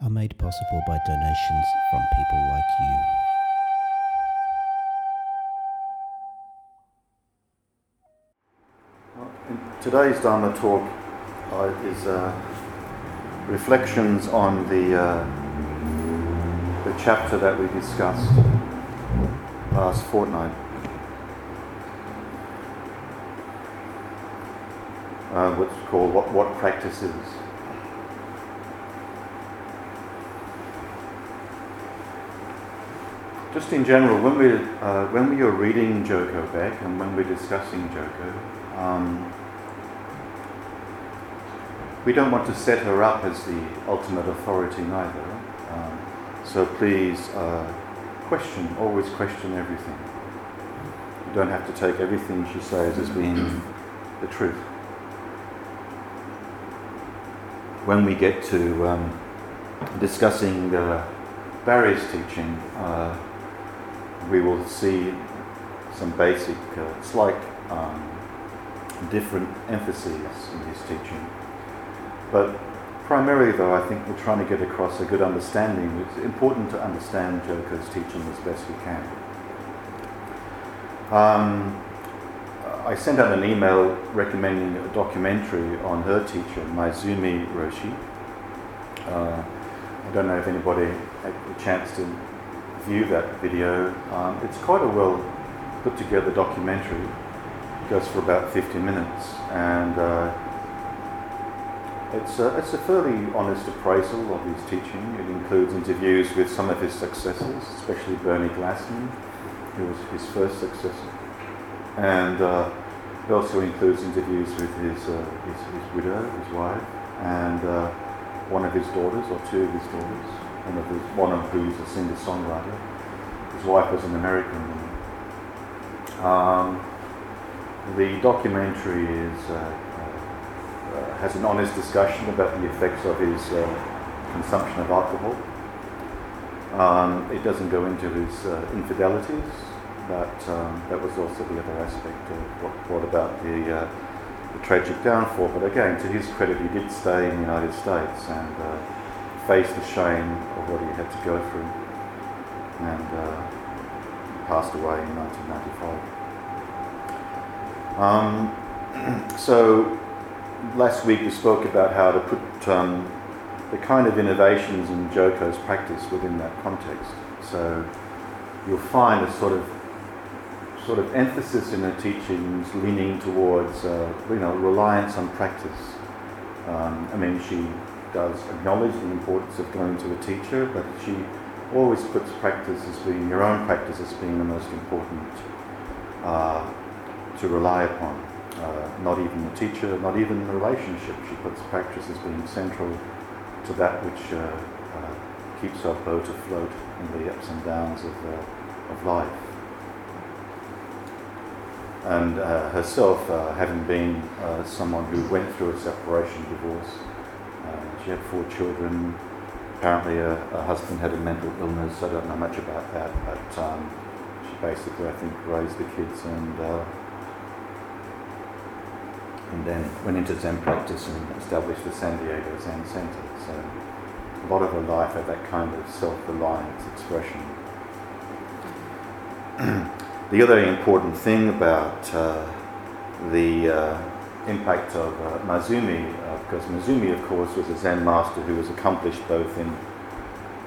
are made possible by donations from people like you. Today's Dharma talk uh, is uh, reflections on the, uh, the chapter that we discussed last fortnight. Uh, what's called what, what practice is. Just in general, when we uh, when we are reading Joko back and when we're discussing Joko, um, we don't want to set her up as the ultimate authority neither. Um, so please uh, question, always question everything. You don't have to take everything she says as being the truth. When we get to um, discussing uh, Barry's teaching, uh, we will see some basic, uh, slight um, different emphases in his teaching. But primarily, though, I think we're trying to get across a good understanding. It's important to understand Joko's teaching as best we can. Um, I sent out an email recommending a documentary on her teacher, Maezumi Roshi. Uh, I don't know if anybody had a chance to view that video. Um, it's quite a well put together documentary. It goes for about 50 minutes and uh, it's, a, it's a fairly honest appraisal of his teaching. It includes interviews with some of his successors, especially Bernie Glassman, who was his first successor. And uh, it also includes interviews with his, uh, his, his, widow, his wife, and uh, one of his daughters, or two of his daughters, one of, his, one of a singer-songwriter. His wife was an American woman. Um, the documentary is uh, uh, has an honest discussion about the effects of his uh, consumption of alcohol. Um, it doesn't go into his uh, infidelities, but um, that was also the other aspect of what brought about the, uh, the tragic downfall. But again, to his credit, he did stay in the United States and uh, face the shame of what he had to go through, and uh, passed away in 1995. Um, so last week we spoke about how to put um, the kind of innovations in Joko's practice within that context. So you'll find a sort of sort of emphasis in her teachings leaning towards uh, you know reliance on practice. Um, I mean, she does acknowledge the importance of going to a teacher, but she always puts practice as being your own practice as being the most important uh, to rely upon uh, not even the teacher, not even the relationship. She puts practice as being central to that which uh, uh, keeps our boat afloat in the ups and downs of, uh, of life. And uh, herself, having been someone who went through a separation divorce, she had four children. Apparently, her husband had a mental illness. I don't know much about that, but um, she basically, I think, raised the kids and and then went into Zen practice and established the San Diego Zen Center. So a lot of her life had that kind of self-reliance expression. the other important thing about uh, the uh, impact of uh, Maezumi, uh, because Maezumi, of course, was a Zen master who was accomplished both in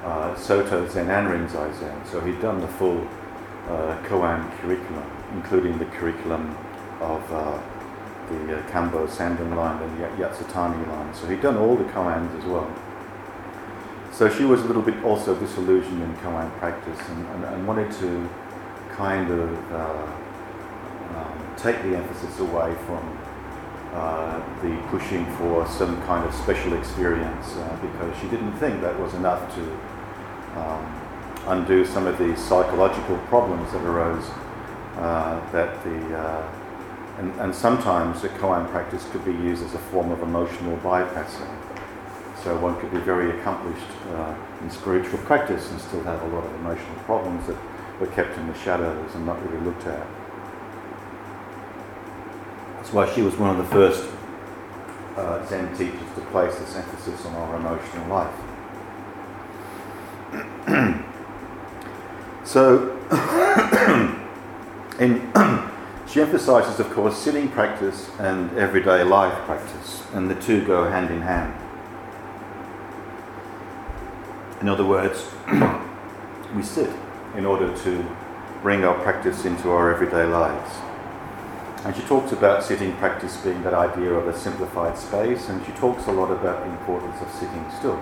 uh, Soto Zen and Rinzai Zen. So he'd done the full uh, Koan curriculum, including the curriculum of uh, the uh, Kambo Sanden line and the Yasutani line. So he'd done all the koans as well. So she was a little bit also disillusioned in koan practice and, and, and wanted to kind of uh, um, take the emphasis away from the pushing for some kind of special experience uh, because she didn't think that was enough to um, undo some of the psychological problems that arose. Uh, that the uh, and, and, sometimes a koan practice could be used as a form of emotional bypassing. So one could be very accomplished uh, in spiritual practice and still have a lot of emotional problems that were kept in the shadows and not really looked at. Why she was one of the first uh, Zen teachers to place this emphasis on our emotional life. so, in, she emphasizes, of course, sitting practice and everyday life practice, and the two go hand in hand. In other words, we sit in order to bring our practice into our everyday lives. And she talks about sitting practice being that idea of a simplified space, and she talks a lot about the importance of sitting still.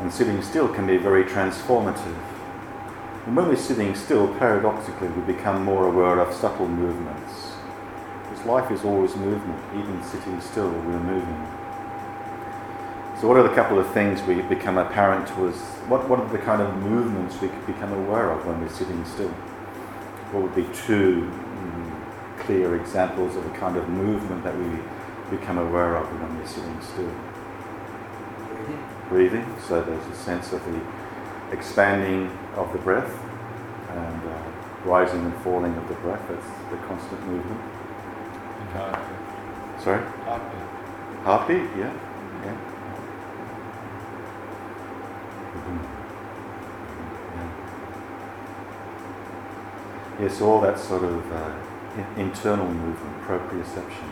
And sitting still can be very transformative. And when we're sitting still, paradoxically, we become more aware of subtle movements. Because life is always movement, even sitting still, we're moving. So, what are the couple of things we become apparent to us? What, what are the kind of movements we become aware of when we're sitting still? What would be two clear examples of the kind of movement that we become aware of when we're sitting still. Breathing. Breathing, so there's a sense of the expanding of the breath and uh, rising and falling of the breath, that's the constant movement. And heartbeat. Sorry? Heartbeat. Heartbeat, yeah. yeah. Yes, all that sort of uh, internal movement, proprioception.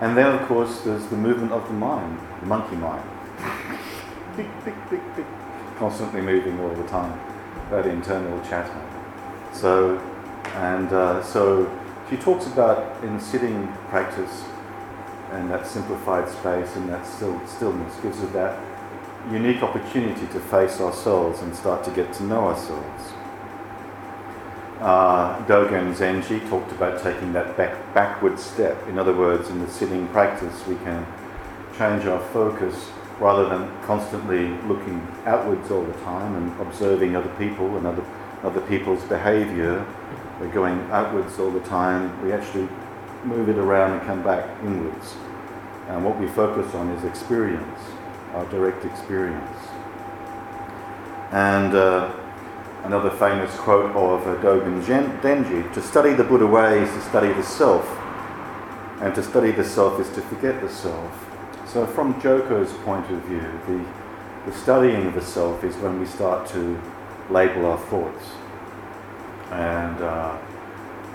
And then, of course, there's the movement of the mind, the monkey mind. Tick, tick, tick, tick, constantly moving all the time, that internal chatter. So, and uh, so she talks about in sitting practice and that simplified space and that still, stillness gives us that unique opportunity to face ourselves and start to get to know ourselves uh, Dogen Zenji talked about taking that back, backward step. In other words, in the sitting practice, we can change our focus rather than constantly looking outwards all the time and observing other people and other, other people's behavior. We're going outwards all the time. We actually move it around and come back inwards. And what we focus on is experience, our direct experience. And uh, another famous quote of uh, Dogen Zenji to study the Buddha way is to study the self, and to study the self is to forget the self. So, from Joko's point of view, the, the studying of the self is when we start to label our thoughts. And uh,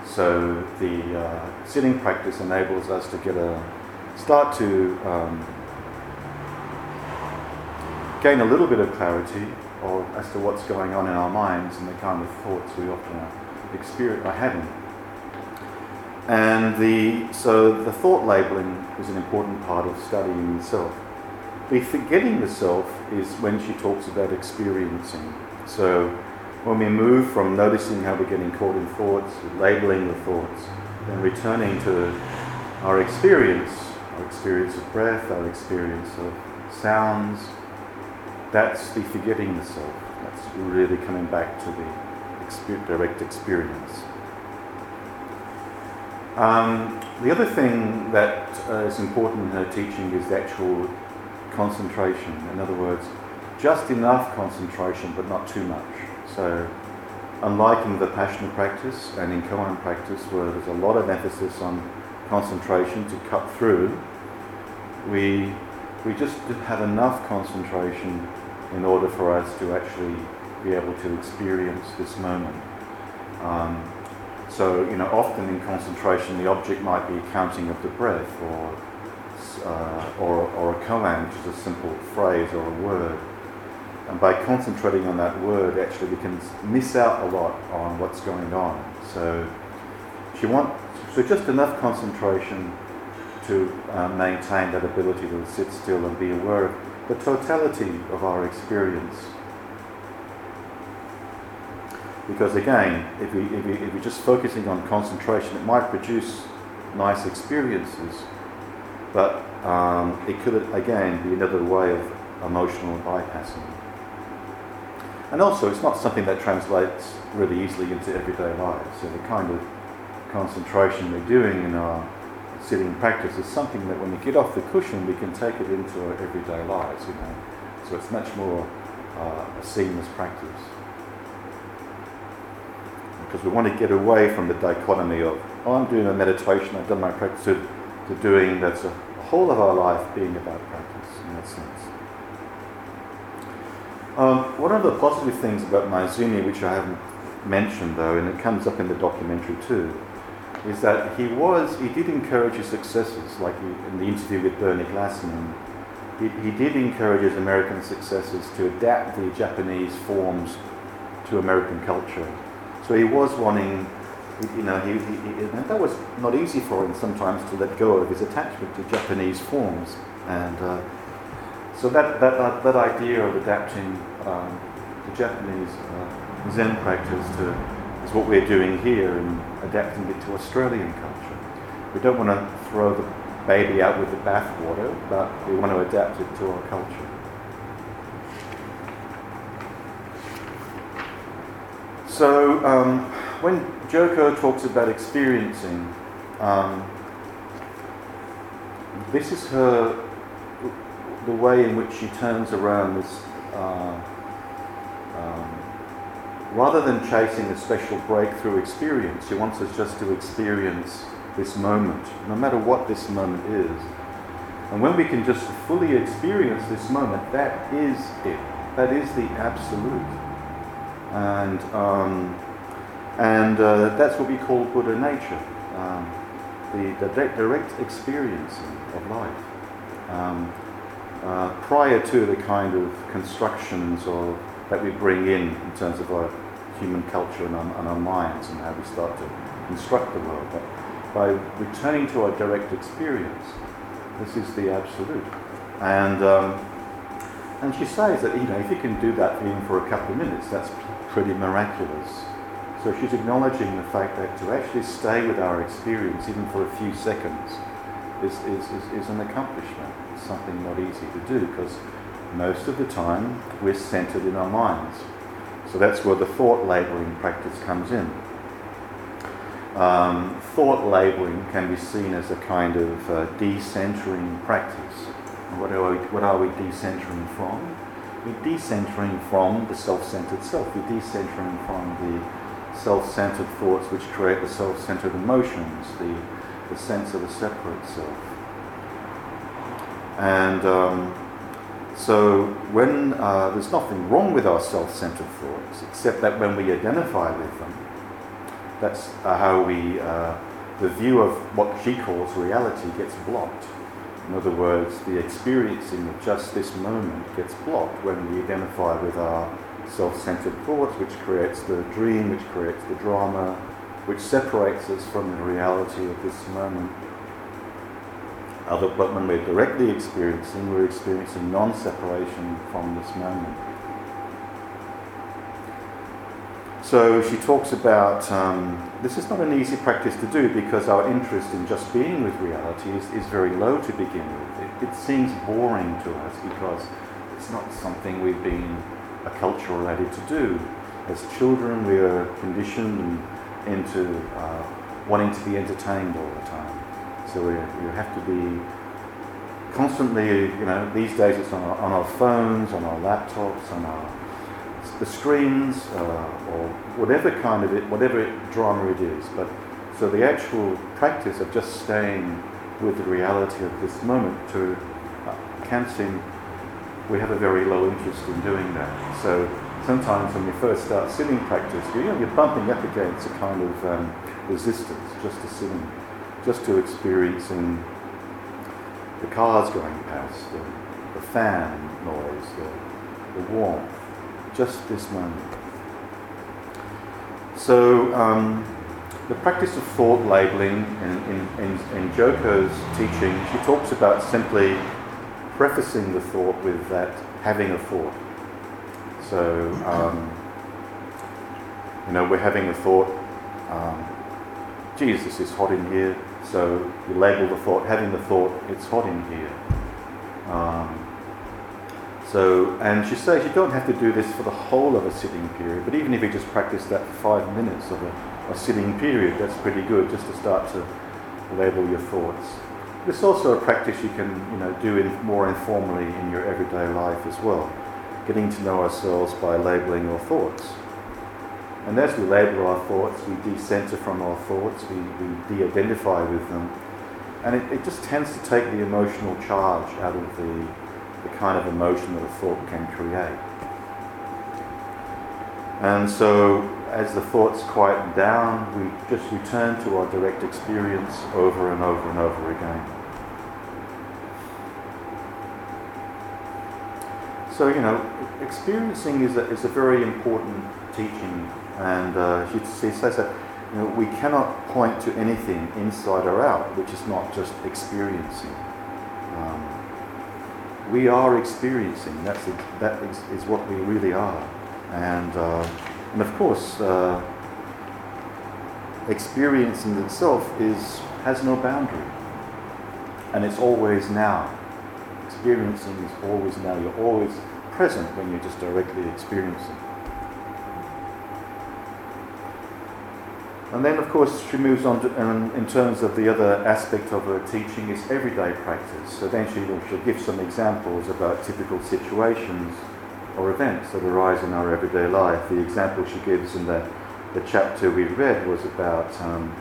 so, the uh, sitting practice enables us to get a start to um, gain a little bit of clarity or as to what's going on in our minds and the kind of thoughts we often experience are having. And the, so the thought labeling is an important part of studying the self. The forgetting the self is when she talks about experiencing. So when we move from noticing how we're getting caught in thoughts, labeling the thoughts, then returning to our experience, our experience of breath, our experience of sounds, that's the forgetting the self. That's really coming back to the direct experience. Um, the other thing that uh, is important in her teaching is the actual concentration. In other words, just enough concentration but not too much. So, unlike in the Vipassana practice and in Koan practice, where there's a lot of emphasis on concentration to cut through, we, we just have enough concentration in order for us to actually be able to experience this moment. Um, so, you know, often in concentration, the object might be a counting of the breath or, uh, or, or a koan, which is a simple phrase or a word. And by concentrating on that word, actually, we can miss out a lot on what's going on. So, if you want, so just enough concentration to uh, maintain that ability to sit still and be aware of the totality of our experience. Because again, if, we, if, we, if we're just focusing on concentration, it might produce nice experiences, but um, it could again be another way of emotional bypassing. And also, it's not something that translates really easily into everyday life. So the kind of concentration we're doing in our sitting practice is something that when we get off the cushion, we can take it into our everyday lives, you know. So it's much more uh, a seamless practice. Because we want to get away from the dichotomy of, oh, I'm doing a meditation, I've done my practice, to, to doing that's a, whole of our life being about practice in that sense. Um, one of the positive things about Maezumi, which I haven't mentioned though, and it comes up in the documentary too, is that he was, he did encourage his successors, like in the interview with Bernie Glassman, he, he did encourage his American successors to adapt the Japanese forms to American culture. So he was wanting, you know, he, he, he, that was not easy for him sometimes to let go of his attachment to Japanese forms. And uh, so that, that, that, that, idea of adapting um, the Japanese uh, Zen practice to is what we're doing here and adapting it to Australian culture. We don't want to throw the baby out with the bathwater, but we want to adapt it to our culture. So um, when Joko talks about experiencing, um, this is her the way in which she turns around this. Uh, um, rather than chasing a special breakthrough experience, she wants us just to experience this moment, no matter what this moment is. And when we can just fully experience this moment, that is it. That is the absolute. And, um, and uh, that's what we call Buddha nature, um, the, the direct experiencing of life. Um, uh, prior to the kind of constructions of that we bring in in terms of our human culture and our, and our minds and how we start to construct the world. But by returning to our direct experience, this is the absolute. And um, and she says that you know if you can do that even for a couple of minutes, that's pretty miraculous. So she's acknowledging the fact that to actually stay with our experience even for a few seconds is, is, is, is an accomplishment. It's something not easy to do because most of the time we're centered in our minds. So that's where the thought labeling practice comes in. Um, thought labeling can be seen as a kind of uh, decentering practice. what are, we, what are we decentering from? We're decentering from the self centered self. We're decentering from the self centered thoughts which create the self centered emotions, the, the sense of a separate self. And um, so when uh, there's nothing wrong with our self-centered thoughts, except that when we identify with them, that's uh, how we, uh, the view of what she calls reality gets blocked. In other words, the experiencing of just this moment gets blocked when we identify with our self-centered thoughts, which creates the dream, which creates the drama, which separates us from the reality of this moment other, but when we're directly experiencing, we're experiencing non separation from this moment. So she talks about um, this is not an easy practice to do because our interest in just being with reality is, is very low to begin with. It, it seems boring to us because it's not something we've been a culture acculturated to do. As children, we are conditioned into uh, wanting to be entertained all the time. So we have to be constantly, you know, these days it's on our, on our phones, on our laptops, on our the screens, uh, or whatever kind of it, whatever it, drama it is. But so the actual practice of just staying with the reality of this moment to uh, can seem we have a very low interest in doing that. So sometimes when we first start sitting practice, you know, you're bumping up against a kind of um, resistance just to sitting just to experiencing the cars going past, the, the fan noise, the, the warmth, just this moment. So, um, the practice of thought labeling in, in, in, Joko's teaching, she talks about simply prefacing the thought with that having a thought. So, um, you know, we're having a thought, um, Jesus is hot in here, so you label the thought, having the thought, it's hot in here. Um, So, and she says you don't have to do this for the whole of a sitting period, but even if you just practice that for five minutes of a, a sitting period, that's pretty good just to start to label your thoughts. It's also a practice you can, you know, do in, more informally in your everyday life as well, getting to know ourselves by labeling our thoughts. And as we label our thoughts, we decenter from our thoughts, we, we de-identify with them, and it, it just tends to take the emotional charge out of the the kind of emotion that a thought can create. And so, as the thoughts quieten down, we just return to our direct experience over and over and over again. So, you know, experiencing is a, is a very important teaching, and uh, says that you know, we cannot point to anything inside or out which is not just experiencing. Um, we are experiencing. That's that is, is what we really are, and uh, and of course, uh, experiencing itself is has no boundary, and it's always now. Experiencing is always now. You're always present when you're just directly experiencing. And then, of course, she moves on to, um, in terms of the other aspect of her teaching is everyday practice. So then she, she'll give some examples about typical situations or events that arise in our everyday life. The example she gives in the, the chapter we read was about um,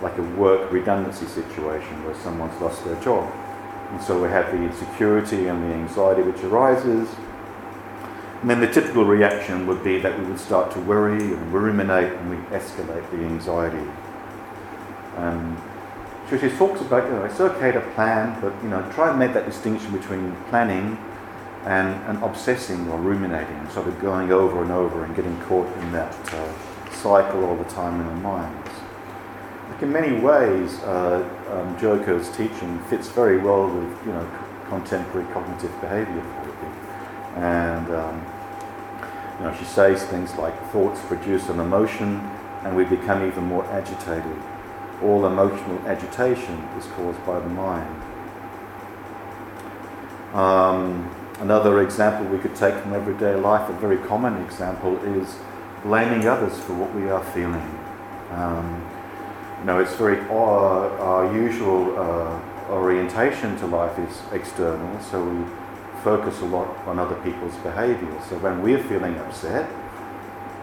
like a work redundancy situation where someone's lost their job. And so we have the insecurity and the anxiety which arises and then the typical reaction would be that we would start to worry and ruminate and we escalate the anxiety. Um, so she talks about, you know, it's okay to plan, but, you know, try and make that distinction between planning and, and obsessing or ruminating, sort of going over and over and getting caught in that uh, cycle all the time in our minds. Like in many ways, uh, um, Joko's teaching fits very well with, you know, contemporary cognitive behavior and um, you know, she says things like thoughts produce an emotion and we become even more agitated. All emotional agitation is caused by the mind. Um, another example we could take from everyday life, a very common example, is blaming others for what we are feeling. Um, you know, it's very our, our usual uh, orientation to life is external, so we focus a lot on other people's behaviour. So when we're feeling upset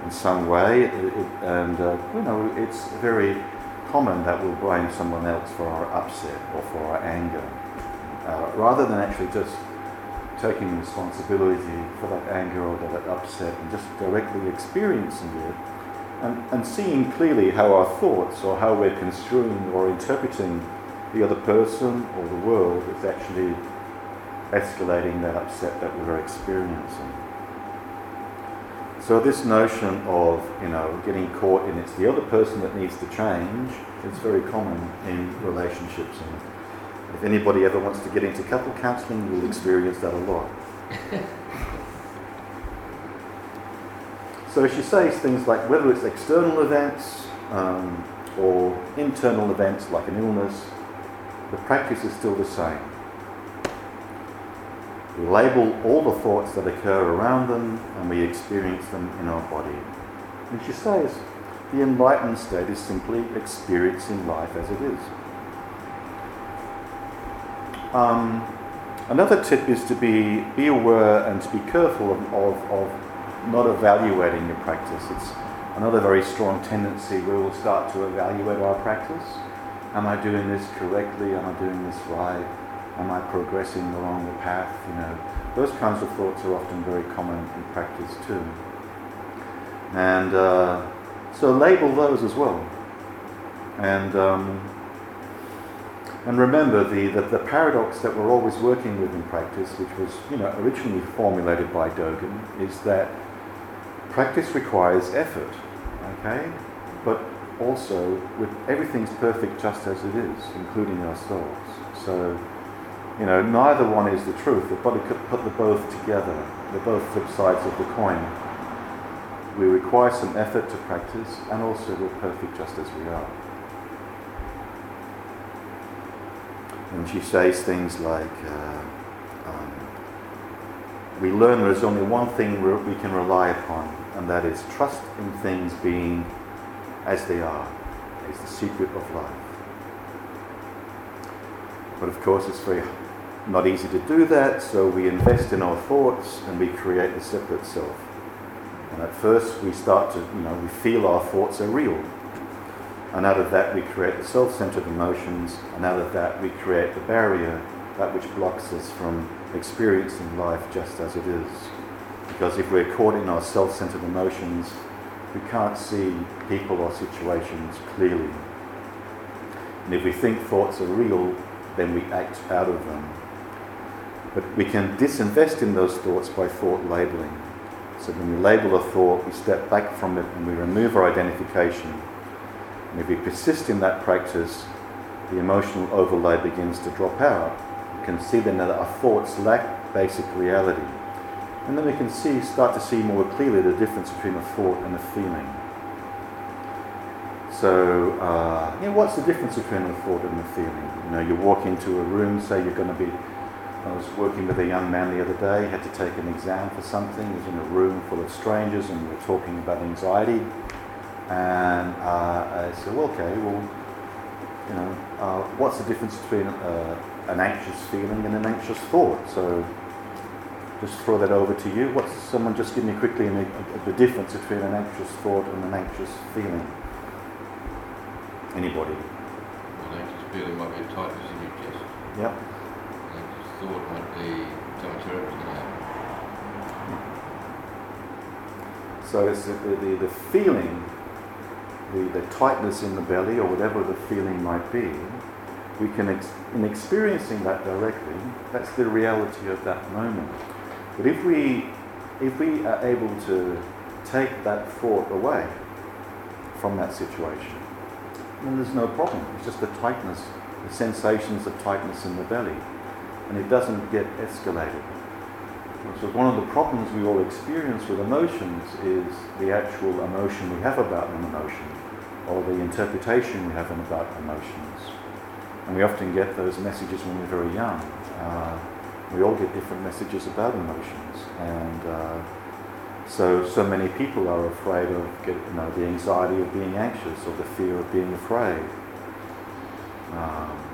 in some way, it, it, and uh, you know, it's very common that we'll blame someone else for our upset or for our anger, uh, rather than actually just taking responsibility for that anger or that upset and just directly experiencing it and, and seeing clearly how our thoughts or how we're construing or interpreting the other person or the world is actually escalating that upset that we're experiencing. So this notion of, you know, getting caught in it's the other person that needs to change is very common in relationships. And if anybody ever wants to get into couple counselling, you'll experience that a lot. so she says things like whether it's external events um, or internal events like an illness, the practice is still the same we label all the thoughts that occur around them and we experience them in our body. And she says, the enlightened state is simply experiencing life as it is. Um, another tip is to be, be aware and to be careful of, of, of not evaluating your practice. It's another very strong tendency where we'll start to evaluate our practice. Am I doing this correctly? Am I doing this right? Am I progressing along the path? You know, those kinds of thoughts are often very common in practice too. And uh, so label those as well. And um, and remember the, the, the, paradox that we're always working with in practice, which was you know originally formulated by Dogen, is that practice requires effort, okay? But also with everything's perfect just as it is, including ourselves. So you know, neither one is the truth. But you could put the both together. They're both flip sides of the coin. We require some effort to practice, and also we're perfect just as we are. And she says things like, uh, um, we learn there is only one thing we can rely upon, and that is trust in things being as they are, is the secret of life. But of course, it's very not easy to do that, so we invest in our thoughts and we create the separate self. And at first, we start to, you know, we feel our thoughts are real. And out of that, we create the self centered emotions, and out of that, we create the barrier, that which blocks us from experiencing life just as it is. Because if we're caught in our self centered emotions, we can't see people or situations clearly. And if we think thoughts are real, then we act out of them. But we can disinvest in those thoughts by thought labeling. So when we label a thought, we step back from it and we remove our identification. And if we persist in that practice, the emotional overlay begins to drop out. We can see then that our thoughts lack basic reality. And then we can see, start to see more clearly the difference between a thought and a feeling. So, uh, you know, what's the difference between a thought and a feeling? You know, you walk into a room, say you're going to be I was working with a young man the other day, had to take an exam for something. Was in a room full of strangers and we were talking about anxiety. And uh, I said, well, okay, well, you know, uh, what's the difference between uh, an anxious feeling and an anxious thought? So just throw that over to you. What's someone just give me quickly the difference between an anxious thought and an anxious feeling? Anybody? An anxious feeling might be a tightness in your chest. Yep thought might be going to happen. So it's the, the, the feeling, the, the tightness in the belly, or whatever the feeling might be, we can, ex- in experiencing that directly, that's the reality of that moment. But if we, if we are able to take that thought away from that situation, then there's no problem. It's just the tightness, the sensations of tightness in the belly and it doesn't get escalated. So one of the problems we all experience with emotions is the actual emotion we have about an emotion, or the interpretation we have about emotions. And we often get those messages when we're very young. Uh, we all get different messages about emotions, and uh, so so many people are afraid of get, you know, the anxiety of being anxious or the fear of being afraid. Um,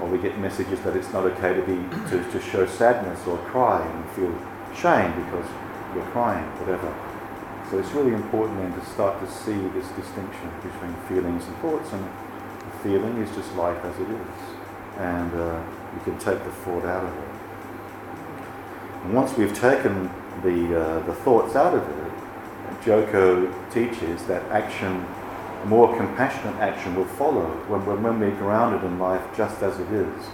or we get messages that it's not okay to be to, to show sadness or cry and feel shame because you're crying, whatever. So it's really important then to start to see this distinction between feelings and thoughts, and the feeling is just life as it is, and uh, you can take the thought out of it. And once we've taken the uh, the thoughts out of it, Joko teaches that action more compassionate action will follow when, when, we're grounded in life just as it is,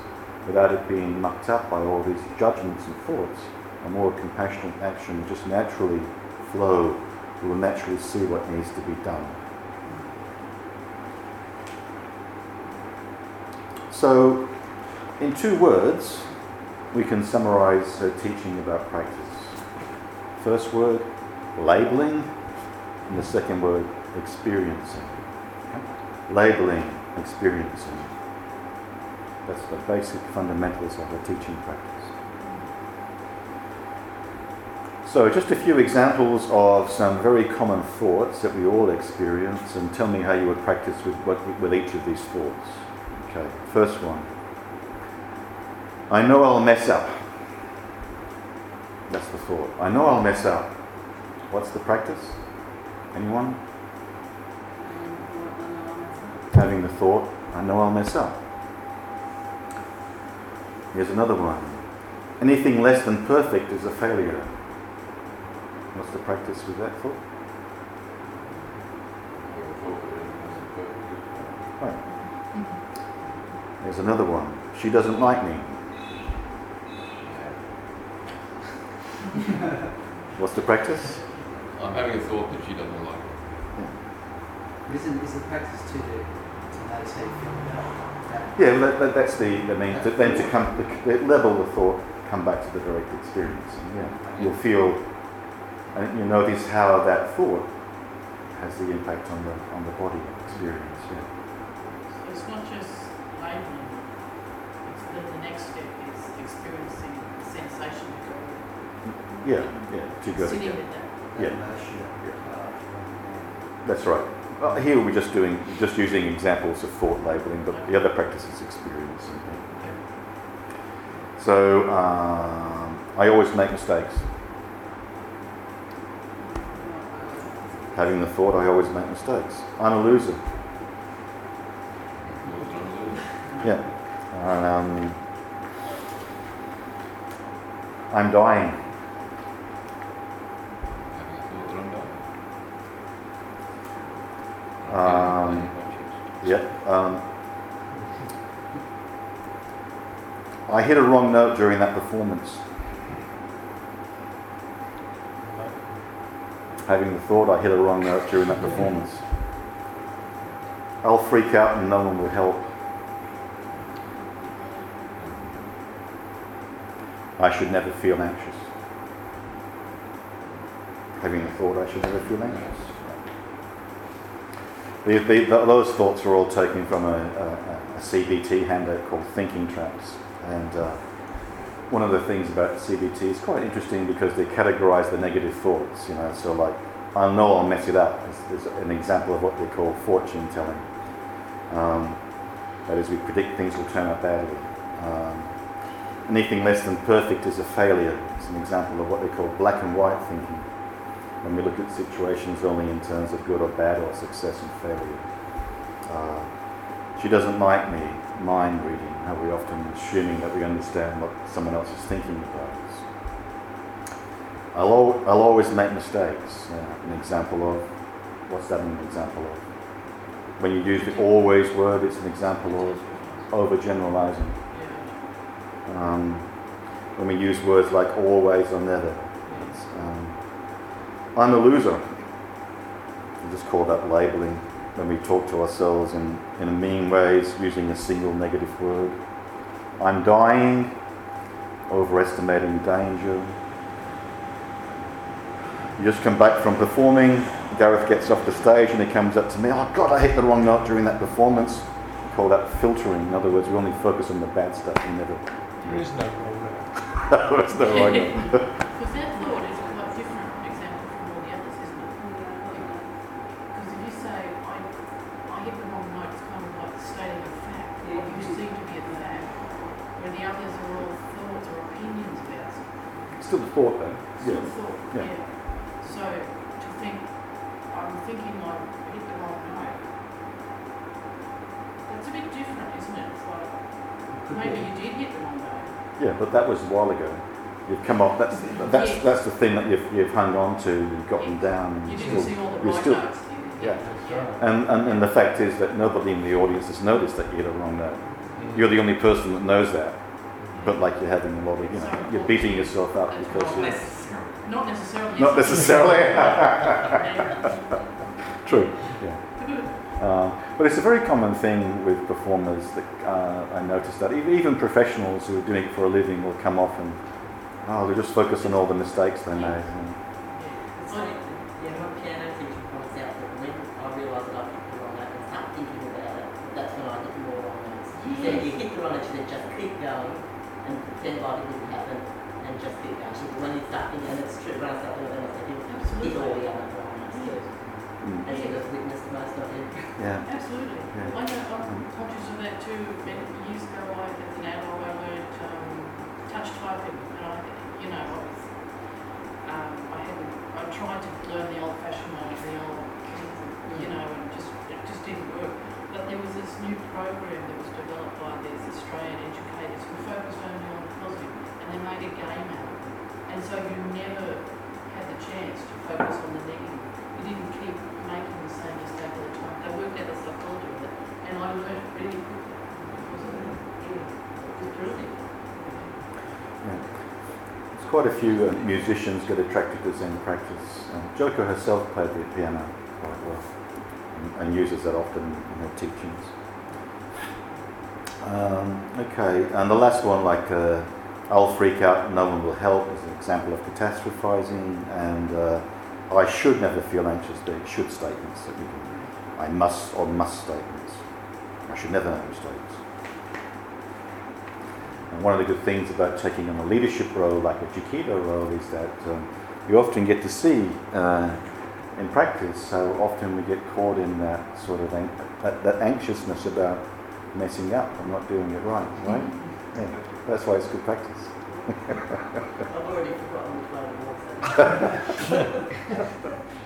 without it being mucked up by all these judgments and thoughts. A more compassionate action will just naturally flow. We will naturally see what needs to be done. So, in two words, we can summarize her teaching about practice. First word, labeling, and the second word, experiencing labeling, experiencing. That's the basic fundamentals of a teaching practice. So, just a few examples of some very common thoughts that we all experience, and tell me how you would practice with, with each of these thoughts. Okay, first one. I know I'll mess up. That's the thought. I know I'll mess up. What's the practice? Anyone? Having the thought, I know I'll mess up. Here's another one. Anything less than perfect is a failure. What's the practice with that thought? Right. Here's another one. She doesn't like me. What's the practice? I'm having a thought that she doesn't like me. Yeah. Isn't is the practice to do that's how you feel about that. Yeah, that, that's the, I mean, to, then to come, the, level the thought, come back to the direct experience. And yeah, you'll feel, and you notice how that thought has the impact on the, on the body experience. Yeah. So it's not just labeling, it's the, the next step is experiencing the sensation of Yeah, yeah, to go Sitting together. with that. That Yeah. Yeah. uh, That's right. Uh, here we're just doing, just using examples of thought labeling, but the other practice is experience. So um, I always make mistakes. Having the thought, I always make mistakes. I'm a loser. Yeah. Um, I'm dying. Um, Yep. Um, I hit a wrong note during that performance. Having the thought I hit a wrong note during that performance. I'll freak out and no one will help. I should never feel anxious. Having the thought I should never feel anxious. The, the, those thoughts were all taken from a, a, a CBT handout called Thinking Traps. And uh, one of the things about CBT is quite interesting because they categorize the negative thoughts, you know. So, like, I know I'll mess it up is, is an example of what they call fortune telling. Um, that is, we predict things will turn out badly. Um, anything less than perfect is a failure. It's an example of what they call black and white thinking when we look at situations only in terms of good or bad or success and failure. Uh, she doesn't like me mind reading, how we often assuming that we understand what someone else is thinking about us. I'll, al- I'll always make mistakes. Uh, an example of, what's that an example of? When you use the always word, it's an example of overgeneralizing. Um, when we use words like always or never, I'm a loser. We just call that labeling when we talk to ourselves in, in mean ways using a single negative word. I'm dying, overestimating danger. You just come back from performing, Gareth gets off the stage and he comes up to me, oh God, I hit the wrong note during that performance. We call that filtering. In other words, we only focus on the bad stuff and never. There is no wrong there. There's no wrong note. Because that thought is a quite different example from all the others, isn't it? Because if you say, I, I hit the wrong note, it's kind of like stating a fact, what you see to be a fact, where the others are all thoughts or opinions about something. Still a thought though. Still Yeah. thought, Yeah. yeah. So to think, I'm thinking I hit the wrong note, that's a bit different, isn't it? It's like, maybe you did hit the wrong note. Yeah, but that was a while ago. You've come off. That's that's Yeah. that's the thing that you've you've hung on to. You've gotten down. And You you're didn't still, see all the you're right still, notes. did you? yeah. That's right. And, and and the fact is that nobody in the audience has noticed that you hit a wrong note. Mm. You're the only person that knows that. But like you're having a lot of, you know, you're beating yourself up because wrong. you're Not necessarily. not necessarily. True. Yeah. Uh, but it's a very common thing with performers that uh, I noticed that even, even professionals who are doing it for a living will come off and oh, they just focus on all the mistakes they made. And, yeah, my piano teacher points out that when I realise that I've hit the wrong and start thinking about it, that's when I hit more wrong notes. He said if you hit the wrong then just keep going and pretend like it happen and just keep going. She when you start thinking, and it's true, when I start thinking, then I say, hit all Absolutely. the other wrong notes too. Mm, And she just witnessed most of it. yeah. Absolutely. Yeah. I know, I'm conscious of that too. Many years ago, I, as an adult, I learned um, touch typing, and I, you know, I was, um, I hadn't, I tried to learn the old-fashioned way, the old, you know, and just it just didn't work. But there was this new program that was developed by these Australian educators who focused only on the positive, and they made a game out of it. And so you never had the chance to focus on the negative. You didn't keep making the same mistake all the time. They worked out the psychology of it, and I learned really quickly it. Yeah. There's quite a few uh, musicians get attracted to Zen practice. Um, Joko herself played the piano quite well and, and uses that often in her teachings. Um, okay, and the last one, like uh, I'll freak out, no one will help, is an example of catastrophizing, and uh, I should never feel anxious. They're should statements that we can. I must or must statements. I should never make mistakes. And one of the good things about taking on a leadership role like a Chiquita role is that um, you often get to see uh, in practice how often we get caught in that sort of an- that, that anxiousness about messing up and not doing it right, right? Yeah, that's why it's good practice. ハハハ